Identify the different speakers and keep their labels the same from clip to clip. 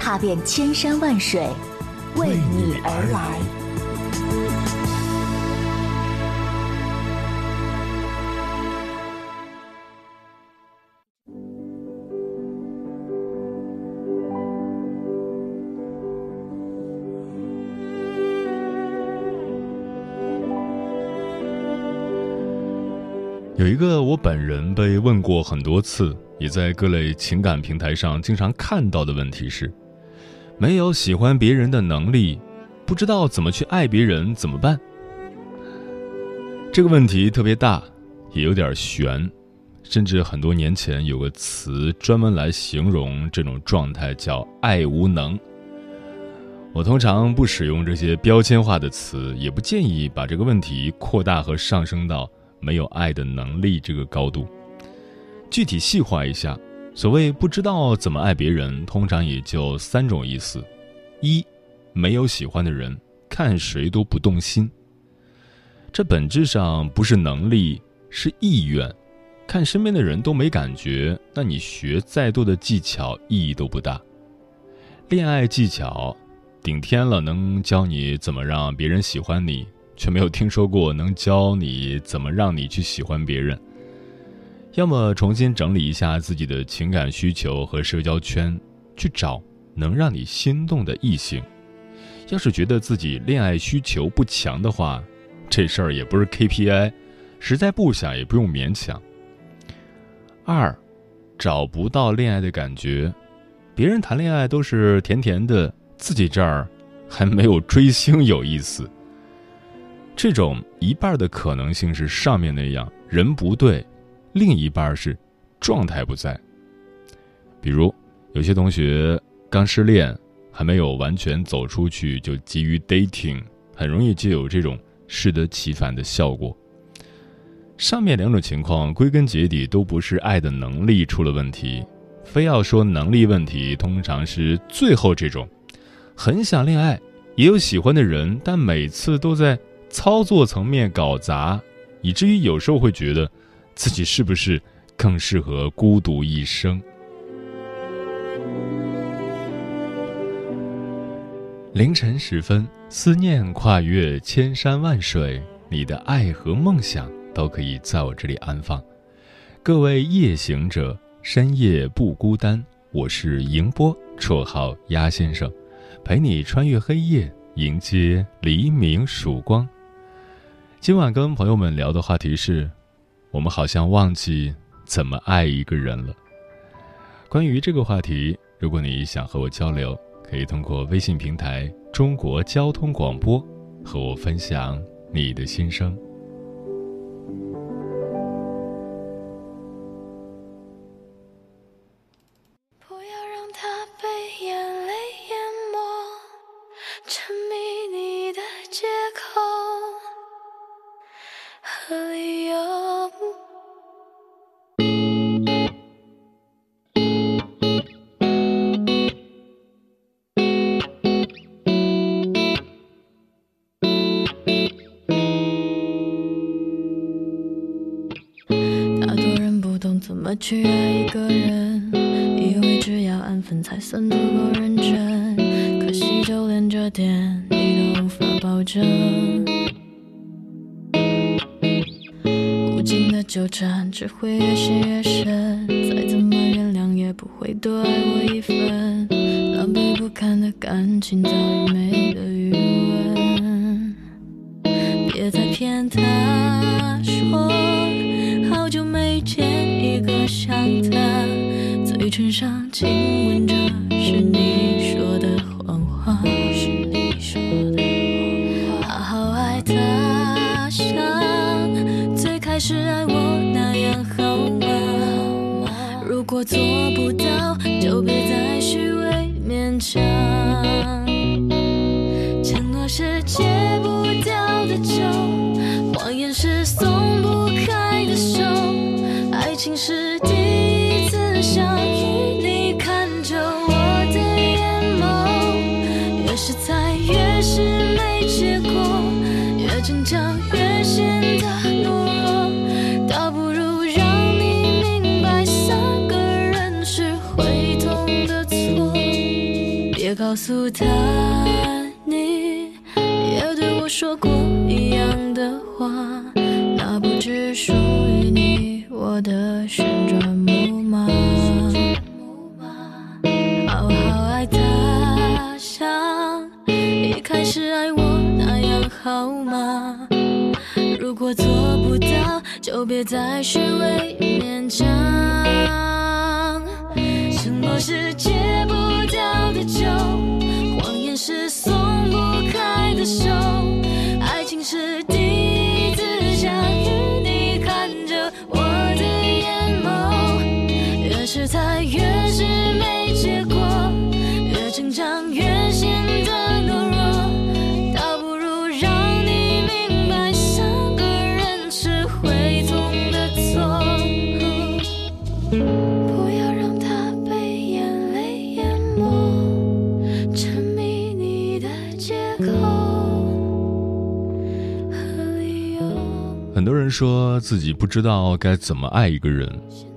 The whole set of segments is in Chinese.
Speaker 1: 踏遍千山万水，为你而来。
Speaker 2: 有一个我本人被问过很多次，也在各类情感平台上经常看到的问题是：没有喜欢别人的能力，不知道怎么去爱别人，怎么办？这个问题特别大，也有点悬，甚至很多年前有个词专门来形容这种状态，叫“爱无能”。我通常不使用这些标签化的词，也不建议把这个问题扩大和上升到。没有爱的能力这个高度，具体细化一下，所谓不知道怎么爱别人，通常也就三种意思：一，没有喜欢的人，看谁都不动心。这本质上不是能力，是意愿。看身边的人都没感觉，那你学再多的技巧意义都不大。恋爱技巧，顶天了，能教你怎么让别人喜欢你。却没有听说过能教你怎么让你去喜欢别人。要么重新整理一下自己的情感需求和社交圈，去找能让你心动的异性。要是觉得自己恋爱需求不强的话，这事儿也不是 KPI，实在不想也不用勉强。二，找不到恋爱的感觉，别人谈恋爱都是甜甜的，自己这儿还没有追星有意思。这种一半的可能性是上面那样，人不对；另一半是状态不在。比如，有些同学刚失恋，还没有完全走出去，就急于 dating，很容易就有这种适得其反的效果。上面两种情况归根结底都不是爱的能力出了问题，非要说能力问题，通常是最后这种，很想恋爱，也有喜欢的人，但每次都在。操作层面搞砸，以至于有时候会觉得，自己是不是更适合孤独一生？凌晨时分，思念跨越千山万水，你的爱和梦想都可以在我这里安放。各位夜行者，深夜不孤单，我是迎波，绰号鸭先生，陪你穿越黑夜，迎接黎明曙光。今晚跟朋友们聊的话题是，我们好像忘记怎么爱一个人了。关于这个话题，如果你想和我交流，可以通过微信平台“中国交通广播”和我分享你的心声。
Speaker 3: 去爱一个人，以为只要安分才算足够认真，可惜就连这点你都无法保证。无尽的纠缠只会越陷越深，再怎么原谅也不会多爱我一分，狼狈不堪的感情早已告诉他，你也对我说过一样的话，那不只属于你我的旋转木马。好好爱他，像一开始爱我那样好吗？如果做不到，就别再虚伪勉强。承诺是戒不掉的酒，谎言是松不开的手，爱情是第一次相遇，你看着我的眼眸，越是猜越是没结果，越成长越
Speaker 2: 说自己不知道该怎么爱一个人，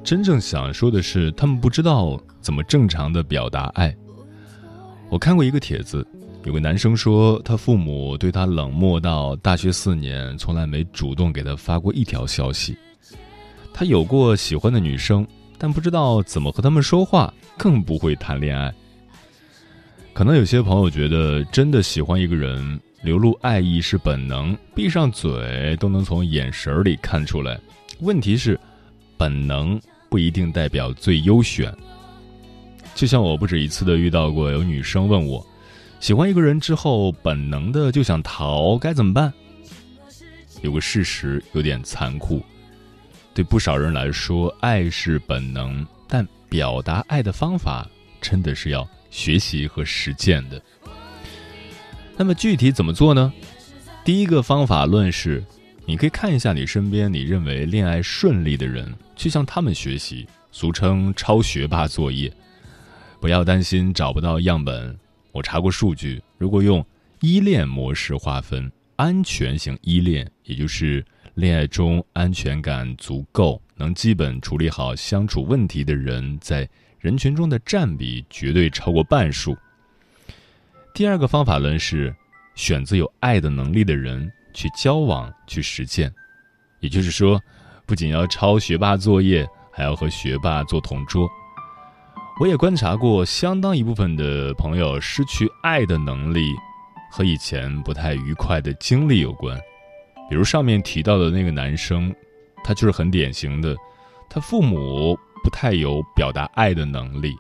Speaker 2: 真正想说的是，他们不知道怎么正常的表达爱。我看过一个帖子，有个男生说，他父母对他冷漠到大学四年，从来没主动给他发过一条消息。他有过喜欢的女生，但不知道怎么和他们说话，更不会谈恋爱。可能有些朋友觉得，真的喜欢一个人，流露爱意是本能，闭上嘴都能从眼神里看出来。问题是，本能不一定代表最优选。就像我不止一次的遇到过有女生问我，喜欢一个人之后，本能的就想逃，该怎么办？有个事实有点残酷，对不少人来说，爱是本能，但表达爱的方法真的是要学习和实践的。那么具体怎么做呢？第一个方法论是，你可以看一下你身边你认为恋爱顺利的人，去向他们学习，俗称抄学霸作业。不要担心找不到样本，我查过数据，如果用依恋模式划分，安全型依恋，也就是恋爱中安全感足够，能基本处理好相处问题的人，在人群中的占比绝对超过半数。第二个方法论是选择有爱的能力的人去交往、去实践，也就是说，不仅要抄学霸作业，还要和学霸做同桌。我也观察过相当一部分的朋友失去爱的能力，和以前不太愉快的经历有关。比如上面提到的那个男生，他就是很典型的，他父母不太有表达爱的能力。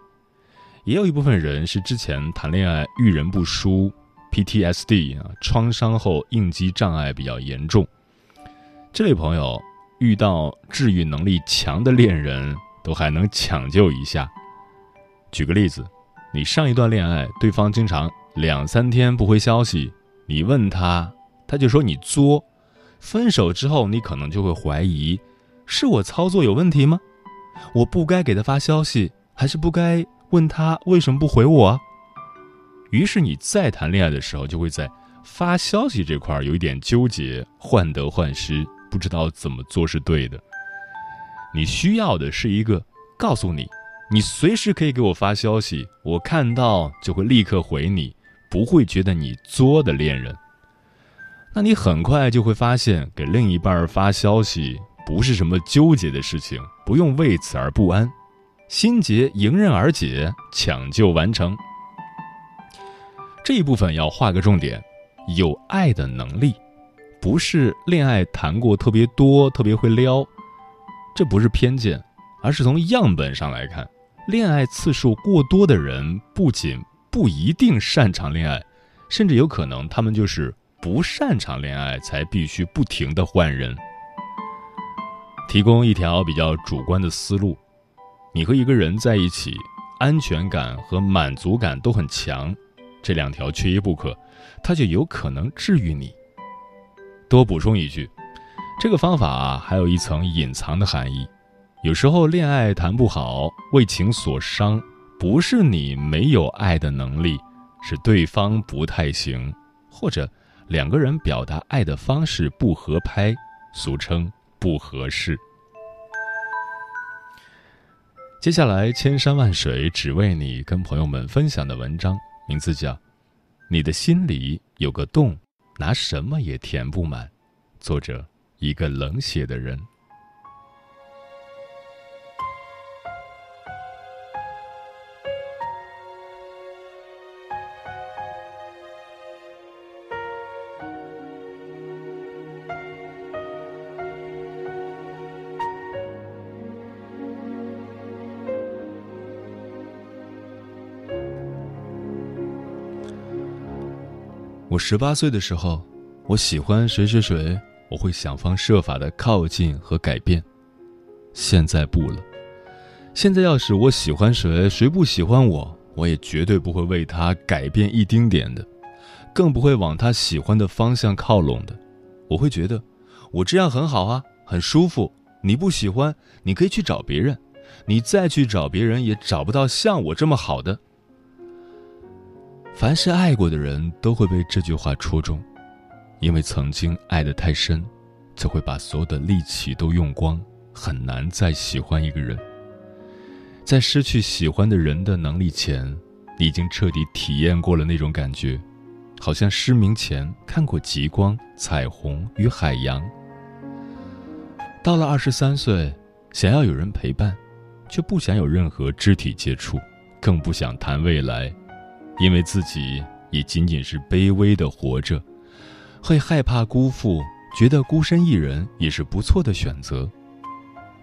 Speaker 2: 也有一部分人是之前谈恋爱遇人不淑，PTSD 啊，创伤后应激障碍比较严重。这类朋友遇到治愈能力强的恋人，都还能抢救一下。举个例子，你上一段恋爱，对方经常两三天不回消息，你问他，他就说你作。分手之后，你可能就会怀疑，是我操作有问题吗？我不该给他发消息，还是不该问他为什么不回我？于是你再谈恋爱的时候，就会在发消息这块有一点纠结，患得患失，不知道怎么做是对的。你需要的是一个告诉你。你随时可以给我发消息，我看到就会立刻回你，不会觉得你作的恋人。那你很快就会发现，给另一半发消息不是什么纠结的事情，不用为此而不安，心结迎刃而解，抢救完成。这一部分要画个重点，有爱的能力，不是恋爱谈过特别多、特别会撩，这不是偏见，而是从样本上来看。恋爱次数过多的人，不仅不一定擅长恋爱，甚至有可能他们就是不擅长恋爱，才必须不停的换人。提供一条比较主观的思路：你和一个人在一起，安全感和满足感都很强，这两条缺一不可，他就有可能治愈你。多补充一句，这个方法啊，还有一层隐藏的含义。有时候恋爱谈不好，为情所伤，不是你没有爱的能力，是对方不太行，或者两个人表达爱的方式不合拍，俗称不合适。接下来，千山万水只为你，跟朋友们分享的文章名字叫《你的心里有个洞，拿什么也填不满》，作者一个冷血的人。我十八岁的时候，我喜欢谁谁谁，我会想方设法的靠近和改变。现在不了，现在要是我喜欢谁，谁不喜欢我，我也绝对不会为他改变一丁点的，更不会往他喜欢的方向靠拢的。我会觉得，我这样很好啊，很舒服。你不喜欢，你可以去找别人，你再去找别人也找不到像我这么好的。凡是爱过的人都会被这句话戳中，因为曾经爱得太深，就会把所有的力气都用光，很难再喜欢一个人。在失去喜欢的人的能力前，你已经彻底体验过了那种感觉，好像失明前看过极光、彩虹与海洋。到了二十三岁，想要有人陪伴，却不想有任何肢体接触，更不想谈未来。因为自己也仅仅是卑微的活着，会害怕辜负，觉得孤身一人也是不错的选择。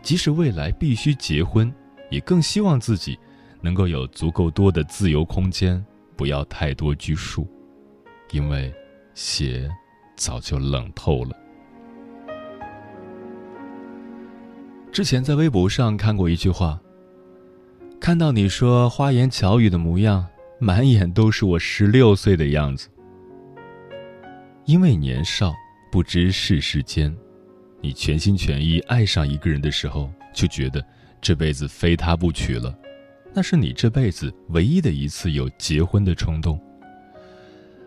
Speaker 2: 即使未来必须结婚，也更希望自己能够有足够多的自由空间，不要太多拘束。因为血早就冷透了。之前在微博上看过一句话：“看到你说花言巧语的模样。”满眼都是我十六岁的样子。因为年少不知世事艰，你全心全意爱上一个人的时候，就觉得这辈子非他不娶了，那是你这辈子唯一的一次有结婚的冲动。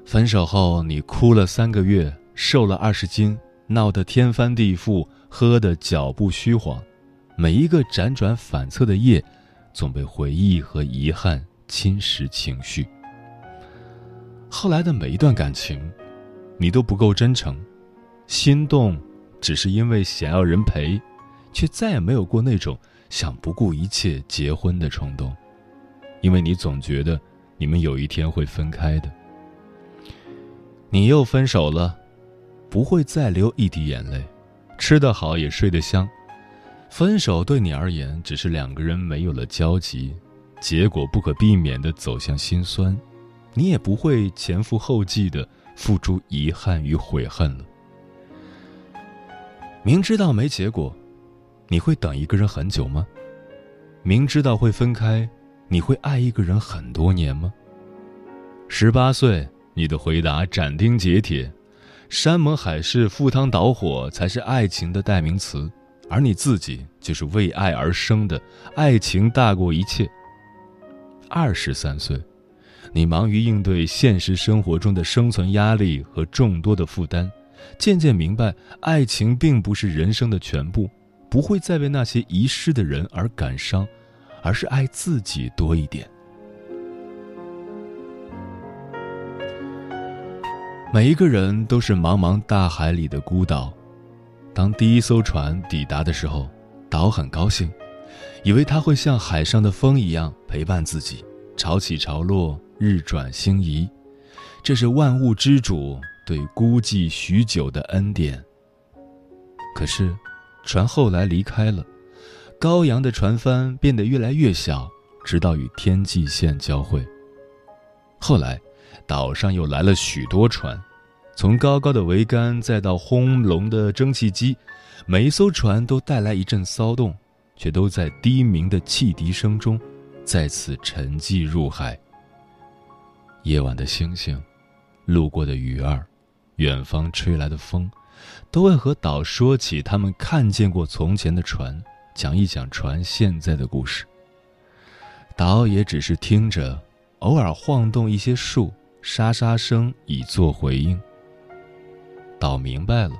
Speaker 2: 分手后，你哭了三个月，瘦了二十斤，闹得天翻地覆，喝得脚步虚晃，每一个辗转反侧的夜，总被回忆和遗憾。侵蚀情绪。后来的每一段感情，你都不够真诚，心动只是因为想要人陪，却再也没有过那种想不顾一切结婚的冲动，因为你总觉得你们有一天会分开的。你又分手了，不会再流一滴眼泪，吃得好也睡得香。分手对你而言，只是两个人没有了交集。结果不可避免的走向心酸，你也不会前赴后继的付出遗憾与悔恨了。明知道没结果，你会等一个人很久吗？明知道会分开，你会爱一个人很多年吗？十八岁，你的回答斩钉截铁：山盟海誓、赴汤蹈火才是爱情的代名词，而你自己就是为爱而生的，爱情大过一切。二十三岁，你忙于应对现实生活中的生存压力和众多的负担，渐渐明白，爱情并不是人生的全部，不会再为那些遗失的人而感伤，而是爱自己多一点。每一个人都是茫茫大海里的孤岛，当第一艘船抵达的时候，岛很高兴。以为他会像海上的风一样陪伴自己，潮起潮落，日转星移，这是万物之主对孤寂许久的恩典。可是，船后来离开了，高扬的船帆变得越来越小，直到与天际线交汇。后来，岛上又来了许多船，从高高的桅杆再到轰隆的蒸汽机，每一艘船都带来一阵骚动。却都在低鸣的汽笛声中，再次沉寂入海。夜晚的星星，路过的鱼儿，远方吹来的风，都会和岛说起他们看见过从前的船，讲一讲船现在的故事。岛也只是听着，偶尔晃动一些树，沙沙声以作回应。岛明白了，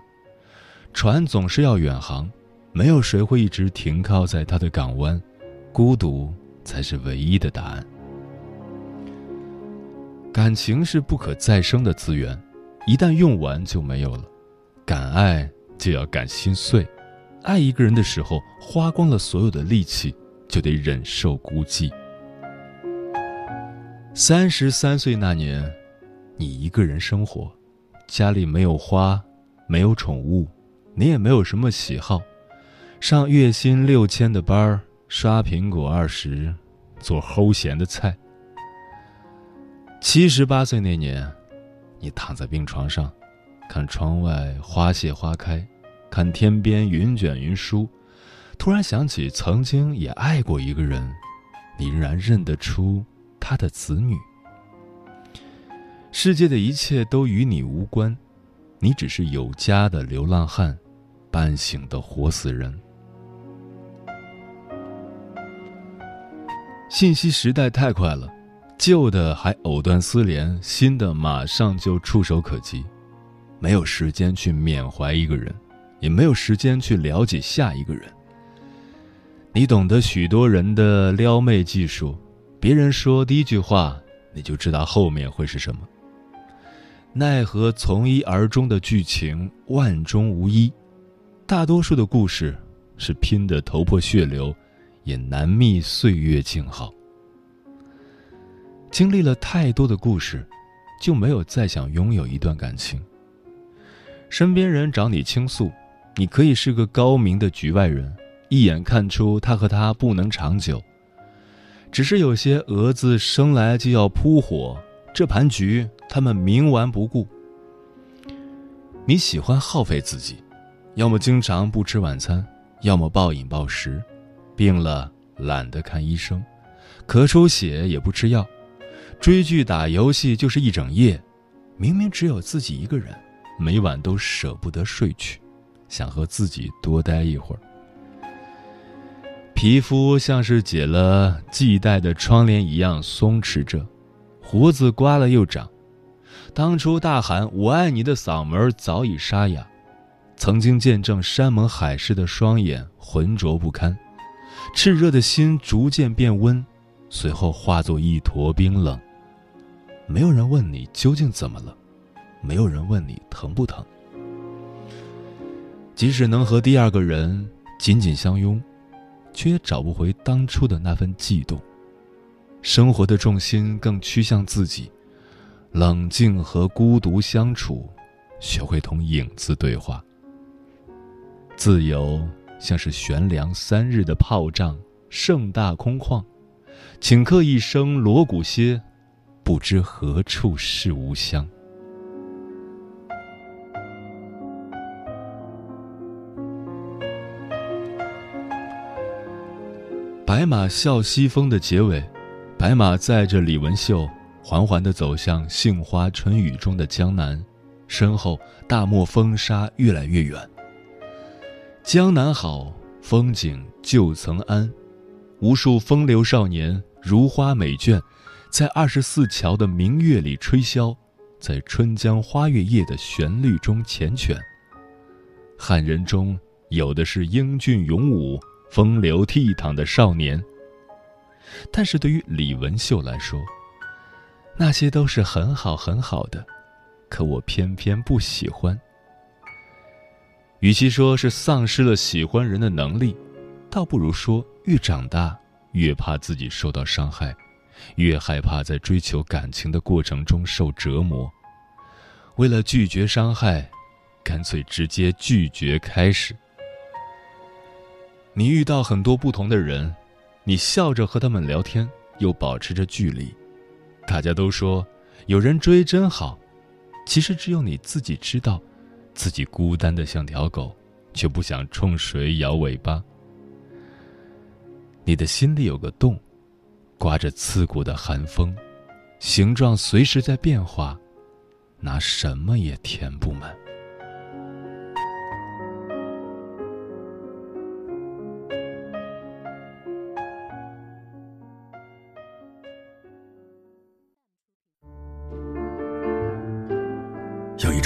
Speaker 2: 船总是要远航。没有谁会一直停靠在他的港湾，孤独才是唯一的答案。感情是不可再生的资源，一旦用完就没有了。敢爱就要敢心碎，爱一个人的时候花光了所有的力气，就得忍受孤寂。三十三岁那年，你一个人生活，家里没有花，没有宠物，你也没有什么喜好，上月薪六千的班儿，刷苹果二十，做齁咸的菜。七十八岁那年，你躺在病床上，看窗外花谢花开，看天边云卷云舒，突然想起曾经也爱过一个人，你仍然认得出。他的子女，世界的一切都与你无关，你只是有家的流浪汉，半醒的活死人。信息时代太快了，旧的还藕断丝连，新的马上就触手可及，没有时间去缅怀一个人，也没有时间去了解下一个人。你懂得许多人的撩妹技术。别人说第一句话，你就知道后面会是什么。奈何从一而终的剧情万中无一，大多数的故事是拼得头破血流，也难觅岁月静好。经历了太多的故事，就没有再想拥有一段感情。身边人找你倾诉，你可以是个高明的局外人，一眼看出他和他不能长久。只是有些蛾子生来就要扑火，这盘局他们冥顽不顾。你喜欢耗费自己，要么经常不吃晚餐，要么暴饮暴食，病了懒得看医生，咳出血也不吃药，追剧打游戏就是一整夜，明明只有自己一个人，每晚都舍不得睡去，想和自己多待一会儿。皮肤像是解了系带的窗帘一样松弛着，胡子刮了又长。当初大喊“我爱你”的嗓门早已沙哑，曾经见证山盟海誓的双眼浑浊不堪，炽热的心逐渐变温，随后化作一坨冰冷。没有人问你究竟怎么了，没有人问你疼不疼。即使能和第二个人紧紧相拥。却也找不回当初的那份悸动。生活的重心更趋向自己，冷静和孤独相处，学会同影子对话。自由像是悬梁三日的炮仗，盛大空旷，顷刻一声锣鼓歇，不知何处是吾乡。白马啸西风的结尾，白马载着李文秀缓缓地走向杏花春雨中的江南，身后大漠风沙越来越远。江南好，风景旧曾谙，无数风流少年如花美眷，在二十四桥的明月里吹箫，在春江花月夜的旋律中缱绻。汉人中有的是英俊勇武。风流倜傥的少年。但是对于李文秀来说，那些都是很好很好的，可我偏偏不喜欢。与其说是丧失了喜欢人的能力，倒不如说越长大越怕自己受到伤害，越害怕在追求感情的过程中受折磨。为了拒绝伤害，干脆直接拒绝开始。你遇到很多不同的人，你笑着和他们聊天，又保持着距离。大家都说有人追真好，其实只有你自己知道，自己孤单的像条狗，却不想冲谁摇尾巴。你的心里有个洞，刮着刺骨的寒风，形状随时在变化，拿什么也填不满。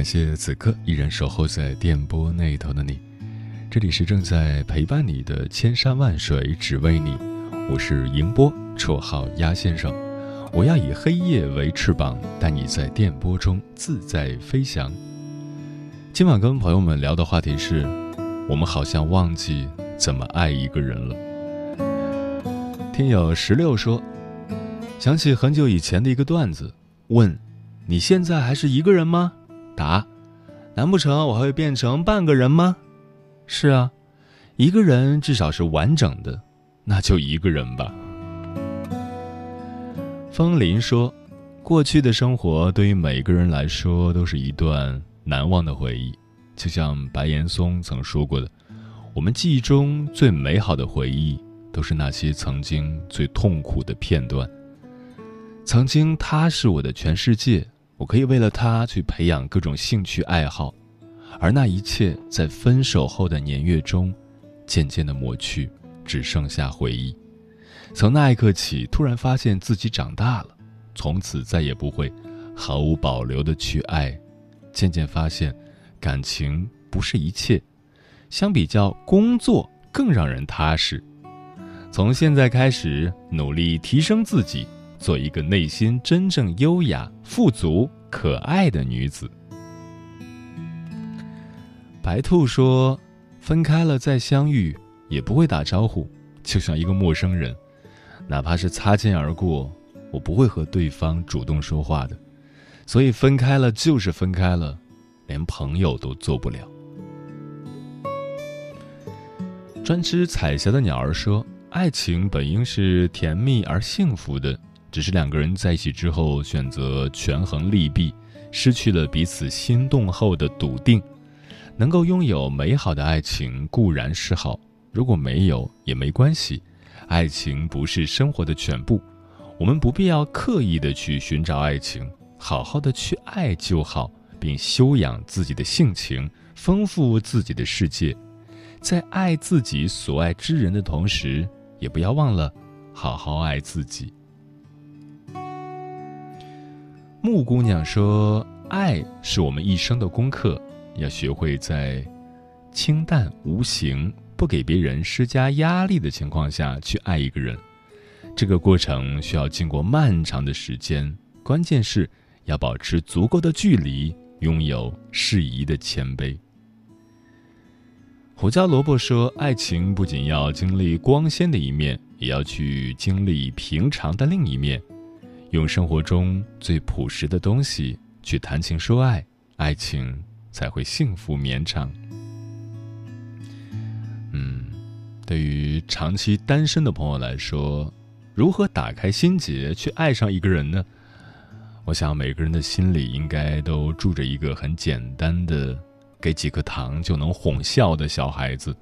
Speaker 2: 感谢此刻依然守候在电波那头的你，这里是正在陪伴你的千山万水只为你，我是迎波，绰号鸭先生。我要以黑夜为翅膀，带你在电波中自在飞翔。今晚跟朋友们聊的话题是：我们好像忘记怎么爱一个人了。听友十六说，想起很久以前的一个段子，问：你现在还是一个人吗？答：难不成我还会变成半个人吗？是啊，一个人至少是完整的，那就一个人吧。风林说：“过去的生活对于每个人来说都是一段难忘的回忆，就像白岩松曾说过的，我们记忆中最美好的回忆都是那些曾经最痛苦的片段。曾经他是我的全世界，我可以为了他去培养各种兴趣爱好，而那一切在分手后的年月中，渐渐的抹去，只剩下回忆。”从那一刻起，突然发现自己长大了，从此再也不会毫无保留的去爱。渐渐发现，感情不是一切，相比较工作更让人踏实。从现在开始，努力提升自己，做一个内心真正优雅、富足、可爱的女子。白兔说：“分开了再相遇，也不会打招呼，就像一个陌生人。”哪怕是擦肩而过，我不会和对方主动说话的，所以分开了就是分开了，连朋友都做不了。专吃彩霞的鸟儿说：“爱情本应是甜蜜而幸福的，只是两个人在一起之后选择权衡利弊，失去了彼此心动后的笃定。能够拥有美好的爱情固然是好，如果没有也没关系。”爱情不是生活的全部，我们不必要刻意的去寻找爱情，好好的去爱就好，并修养自己的性情，丰富自己的世界，在爱自己所爱之人的同时，也不要忘了好好爱自己。木姑娘说：“爱是我们一生的功课，要学会在清淡无形。”不给别人施加压力的情况下去爱一个人，这个过程需要经过漫长的时间。关键是要保持足够的距离，拥有适宜的谦卑。胡椒萝卜说：“爱情不仅要经历光鲜的一面，也要去经历平常的另一面，用生活中最朴实的东西去谈情说爱，爱情才会幸福绵长。”嗯对于长期单身的朋友来说，如何打开心结去爱上一个人呢？我想每个人的心里应该都住着一个很简单的，给几颗糖就能哄笑的小孩子。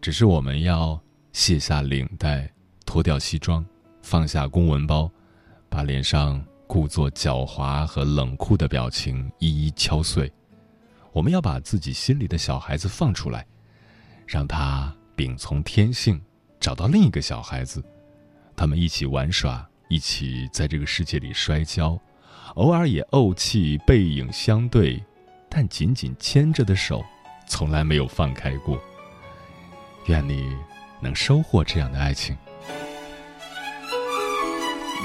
Speaker 2: 只是我们要卸下领带，脱掉西装，放下公文包，把脸上故作狡猾和冷酷的表情一一敲碎。我们要把自己心里的小孩子放出来，让他。秉从天性，找到另一个小孩子，他们一起玩耍，一起在这个世界里摔跤，偶尔也怄气，背影相对，但紧紧牵着的手，从来没有放开过。愿你能收获这样的爱情。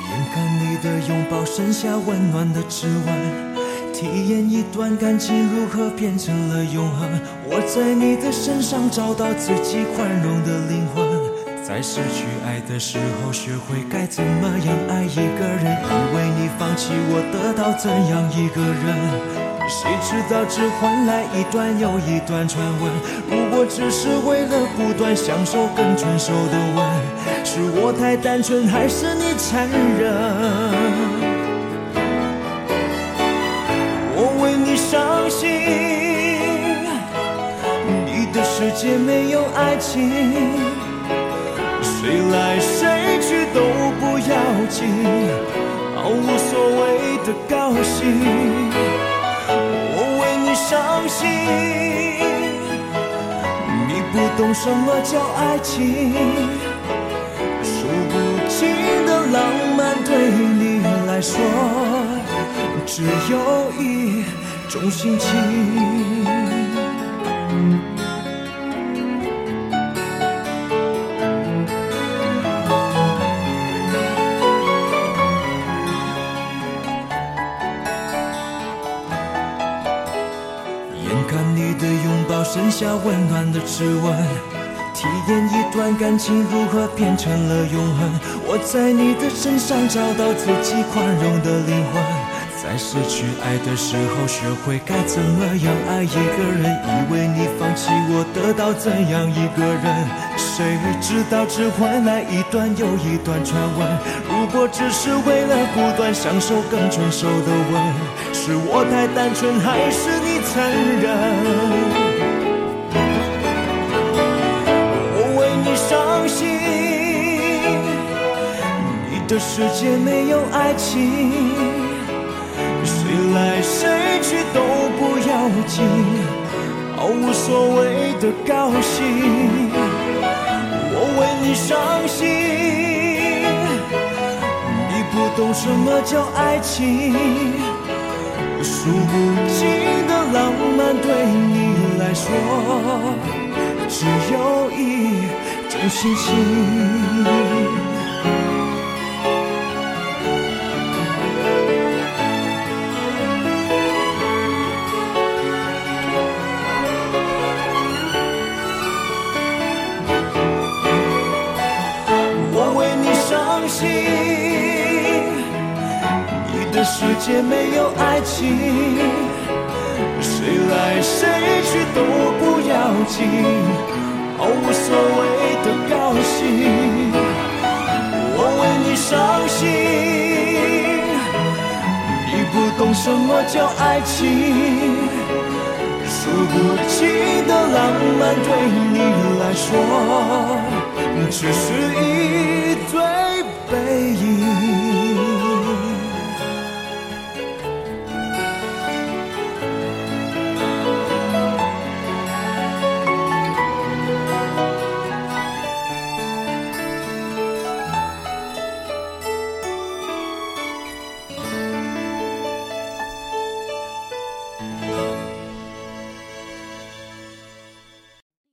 Speaker 4: 眼看你的拥抱，剩下温暖的指纹。体验一段感情如何变成了永恒。我在你的身上找到自己宽容的灵魂，在失去爱的时候学会该怎么样爱一个人。因为你放弃我，得到怎样一个人？谁知道只换来一段又一段传闻。如果只是为了不断享受更成熟的吻，是我太单纯，还是你残忍？我为你伤心，你的世界没有爱情，谁来谁去都不要紧，毫无所谓的高兴。伤心，你不懂什么叫爱情，数不清的浪漫对你来说，只有一种心情。下温暖的指纹，体验一段感情如何变成了永恒。我在你的身上找到自己宽容的灵魂，在失去爱的时候学会该怎么样爱一个人。以为你放弃我，得到怎样一个人？谁知道只换来一段又一段传闻。如果只是为了不断享受更成熟的吻，是我太单纯，还是你残忍？世界没有爱情，谁来谁去都不要紧，毫无所谓的高兴。我为你伤心，你不懂什么叫爱情，数不尽的浪漫对你来说，只有一种心情。这世界没有爱情，谁来谁去都不要紧，毫无所谓的高兴。我为你伤心，你不懂什么叫爱情，数不清的浪漫对你来说，只是一堆。